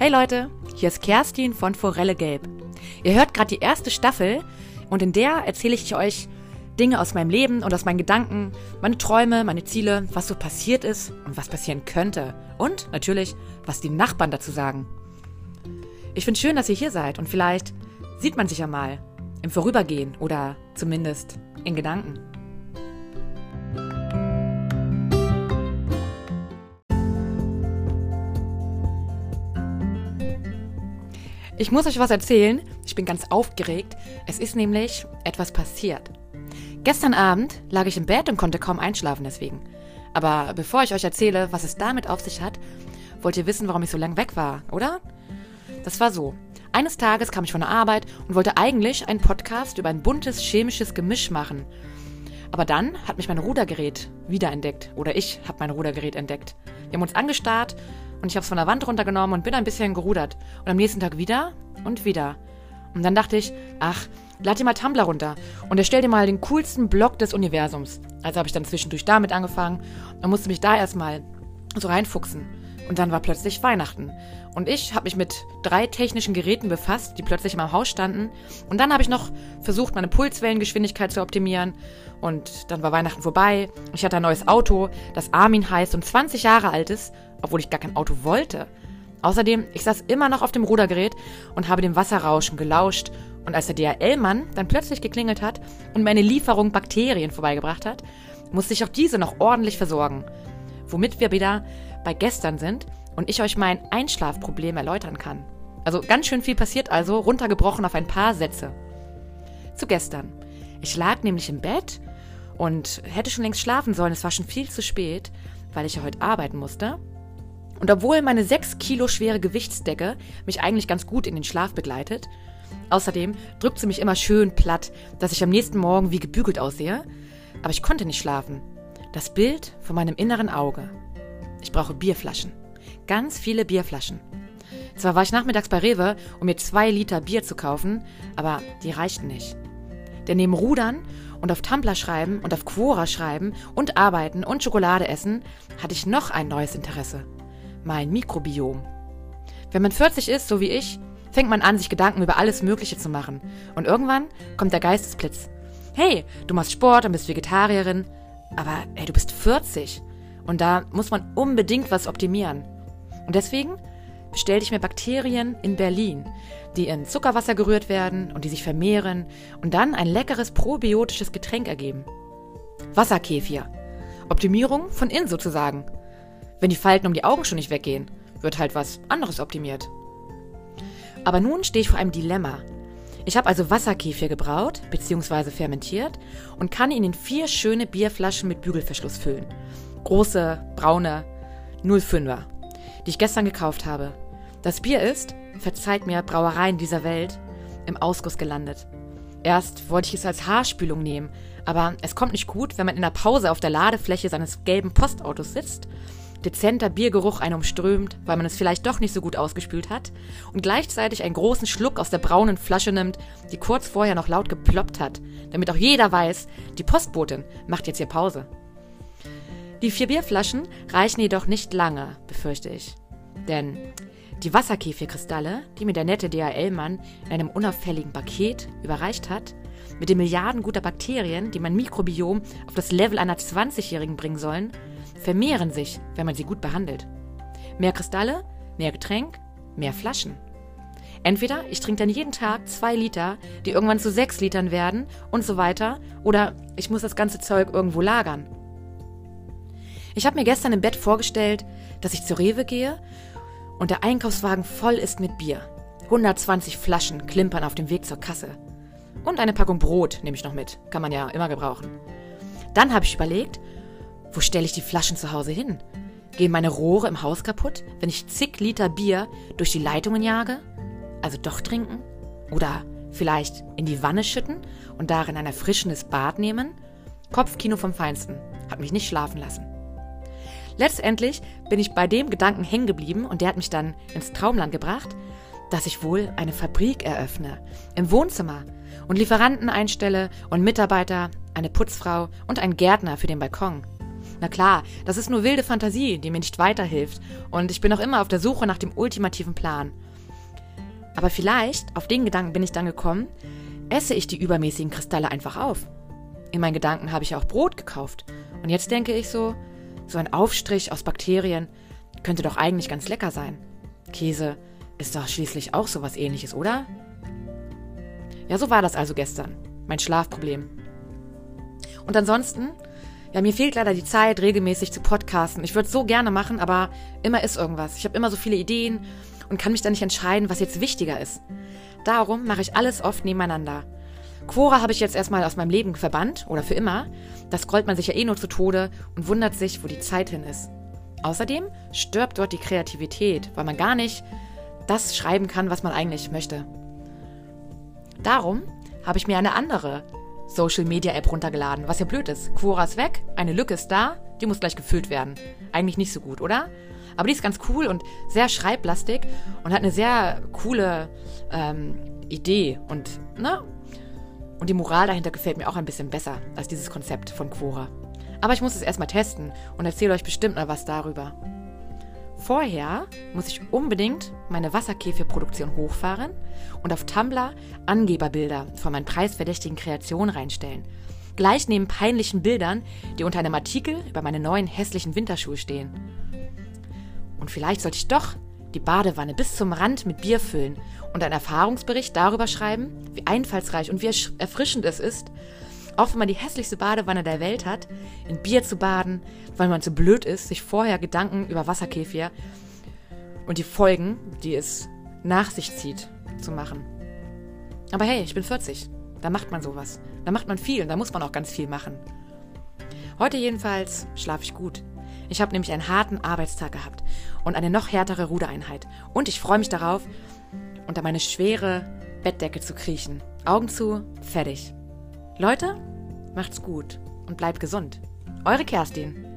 Hey Leute, hier ist Kerstin von Forelle Gelb. Ihr hört gerade die erste Staffel und in der erzähle ich euch Dinge aus meinem Leben und aus meinen Gedanken, meine Träume, meine Ziele, was so passiert ist und was passieren könnte. Und natürlich, was die Nachbarn dazu sagen. Ich finde schön, dass ihr hier seid und vielleicht sieht man sich ja mal im Vorübergehen oder zumindest in Gedanken. Ich muss euch was erzählen. Ich bin ganz aufgeregt. Es ist nämlich etwas passiert. Gestern Abend lag ich im Bett und konnte kaum einschlafen deswegen. Aber bevor ich euch erzähle, was es damit auf sich hat, wollt ihr wissen, warum ich so lange weg war, oder? Das war so. Eines Tages kam ich von der Arbeit und wollte eigentlich einen Podcast über ein buntes chemisches Gemisch machen. Aber dann hat mich mein Rudergerät wiederentdeckt. Oder ich habe mein Rudergerät entdeckt. Wir haben uns angestarrt und ich habe es von der Wand runtergenommen und bin ein bisschen gerudert. Und am nächsten Tag wieder und wieder. Und dann dachte ich, ach, lad dir mal Tumblr runter und erstell dir mal den coolsten Blog des Universums. Also habe ich dann zwischendurch damit angefangen und musste mich da erstmal so reinfuchsen. Und dann war plötzlich Weihnachten. Und ich habe mich mit drei technischen Geräten befasst, die plötzlich in meinem Haus standen. Und dann habe ich noch versucht, meine Pulswellengeschwindigkeit zu optimieren. Und dann war Weihnachten vorbei. Ich hatte ein neues Auto, das Armin heißt und 20 Jahre alt ist, obwohl ich gar kein Auto wollte. Außerdem, ich saß immer noch auf dem Rudergerät und habe dem Wasserrauschen gelauscht. Und als der DHL-Mann dann plötzlich geklingelt hat und meine Lieferung Bakterien vorbeigebracht hat, musste ich auch diese noch ordentlich versorgen. Womit wir wieder bei gestern sind und ich euch mein Einschlafproblem erläutern kann. Also ganz schön viel passiert also, runtergebrochen auf ein paar Sätze. Zu gestern. Ich lag nämlich im Bett und hätte schon längst schlafen sollen. Es war schon viel zu spät, weil ich ja heute arbeiten musste. Und obwohl meine 6 Kilo schwere Gewichtsdecke mich eigentlich ganz gut in den Schlaf begleitet, außerdem drückt sie mich immer schön platt, dass ich am nächsten Morgen wie gebügelt aussehe, aber ich konnte nicht schlafen. Das Bild von meinem inneren Auge. Ich brauche Bierflaschen. Ganz viele Bierflaschen. Zwar war ich nachmittags bei Rewe, um mir zwei Liter Bier zu kaufen, aber die reichten nicht. Denn neben Rudern und auf Tumblr schreiben und auf Quora schreiben und arbeiten und Schokolade essen, hatte ich noch ein neues Interesse. Mein Mikrobiom. Wenn man 40 ist, so wie ich, fängt man an, sich Gedanken über alles Mögliche zu machen. Und irgendwann kommt der Geistesblitz. Hey, du machst Sport und bist Vegetarierin, aber ey, du bist 40. Und da muss man unbedingt was optimieren. Und deswegen bestellte ich mir Bakterien in Berlin, die in Zuckerwasser gerührt werden und die sich vermehren und dann ein leckeres probiotisches Getränk ergeben. Wasserkefir. Optimierung von innen sozusagen. Wenn die Falten um die Augen schon nicht weggehen, wird halt was anderes optimiert. Aber nun stehe ich vor einem Dilemma. Ich habe also Wasserkefir gebraut bzw. fermentiert und kann ihn in vier schöne Bierflaschen mit Bügelverschluss füllen große, braune 05er, die ich gestern gekauft habe. Das Bier ist, verzeiht mir Brauereien dieser Welt, im Ausguss gelandet. Erst wollte ich es als Haarspülung nehmen, aber es kommt nicht gut, wenn man in der Pause auf der Ladefläche seines gelben Postautos sitzt, dezenter Biergeruch einen umströmt, weil man es vielleicht doch nicht so gut ausgespült hat, und gleichzeitig einen großen Schluck aus der braunen Flasche nimmt, die kurz vorher noch laut geploppt hat, damit auch jeder weiß, die Postbotin macht jetzt hier Pause. Die vier Bierflaschen reichen jedoch nicht lange, befürchte ich. Denn die Wasserkäfigkristalle, die mir der nette DHL-Mann in einem unauffälligen Paket überreicht hat, mit den Milliarden guter Bakterien, die mein Mikrobiom auf das Level einer 20-Jährigen bringen sollen, vermehren sich, wenn man sie gut behandelt. Mehr Kristalle, mehr Getränk, mehr Flaschen. Entweder ich trinke dann jeden Tag zwei Liter, die irgendwann zu sechs Litern werden und so weiter, oder ich muss das ganze Zeug irgendwo lagern. Ich habe mir gestern im Bett vorgestellt, dass ich zur Rewe gehe und der Einkaufswagen voll ist mit Bier. 120 Flaschen klimpern auf dem Weg zur Kasse. Und eine Packung Brot nehme ich noch mit. Kann man ja immer gebrauchen. Dann habe ich überlegt, wo stelle ich die Flaschen zu Hause hin? Gehen meine Rohre im Haus kaputt, wenn ich zig Liter Bier durch die Leitungen jage? Also doch trinken? Oder vielleicht in die Wanne schütten und darin ein erfrischendes Bad nehmen? Kopfkino vom Feinsten. Hat mich nicht schlafen lassen. Letztendlich bin ich bei dem Gedanken hängen geblieben und der hat mich dann ins Traumland gebracht, dass ich wohl eine Fabrik eröffne im Wohnzimmer und Lieferanten einstelle und Mitarbeiter, eine Putzfrau und einen Gärtner für den Balkon. Na klar, das ist nur wilde Fantasie, die mir nicht weiterhilft. Und ich bin noch immer auf der Suche nach dem ultimativen Plan. Aber vielleicht, auf den Gedanken bin ich dann gekommen, esse ich die übermäßigen Kristalle einfach auf. In meinen Gedanken habe ich auch Brot gekauft. Und jetzt denke ich so, so ein Aufstrich aus Bakterien könnte doch eigentlich ganz lecker sein. Käse ist doch schließlich auch sowas ähnliches, oder? Ja, so war das also gestern. Mein Schlafproblem. Und ansonsten, ja, mir fehlt leider die Zeit, regelmäßig zu podcasten. Ich würde es so gerne machen, aber immer ist irgendwas. Ich habe immer so viele Ideen und kann mich dann nicht entscheiden, was jetzt wichtiger ist. Darum mache ich alles oft nebeneinander. Quora habe ich jetzt erstmal aus meinem Leben verbannt oder für immer. Das scrollt man sich ja eh nur zu Tode und wundert sich, wo die Zeit hin ist. Außerdem stirbt dort die Kreativität, weil man gar nicht das schreiben kann, was man eigentlich möchte. Darum habe ich mir eine andere Social Media App runtergeladen, was ja blöd ist. Quora ist weg, eine Lücke ist da, die muss gleich gefüllt werden. Eigentlich nicht so gut, oder? Aber die ist ganz cool und sehr schreiblastig und hat eine sehr coole ähm, Idee und, ne? Und die Moral dahinter gefällt mir auch ein bisschen besser als dieses Konzept von Quora. Aber ich muss es erstmal testen und erzähle euch bestimmt mal was darüber. Vorher muss ich unbedingt meine Wasserkäferproduktion hochfahren und auf Tumblr Angeberbilder von meinen preisverdächtigen Kreationen reinstellen. Gleich neben peinlichen Bildern, die unter einem Artikel über meine neuen hässlichen Winterschuhe stehen. Und vielleicht sollte ich doch die Badewanne bis zum Rand mit Bier füllen und einen Erfahrungsbericht darüber schreiben, wie einfallsreich und wie erfrischend es ist, auch wenn man die hässlichste Badewanne der Welt hat, in Bier zu baden, weil man zu blöd ist, sich vorher Gedanken über Wasserkäfir und die Folgen, die es nach sich zieht, zu machen. Aber hey, ich bin 40. Da macht man sowas. Da macht man viel und da muss man auch ganz viel machen. Heute jedenfalls schlafe ich gut. Ich habe nämlich einen harten Arbeitstag gehabt und eine noch härtere Rudereinheit. Und ich freue mich darauf, unter meine schwere Bettdecke zu kriechen. Augen zu, fertig. Leute, macht's gut und bleibt gesund. Eure Kerstin.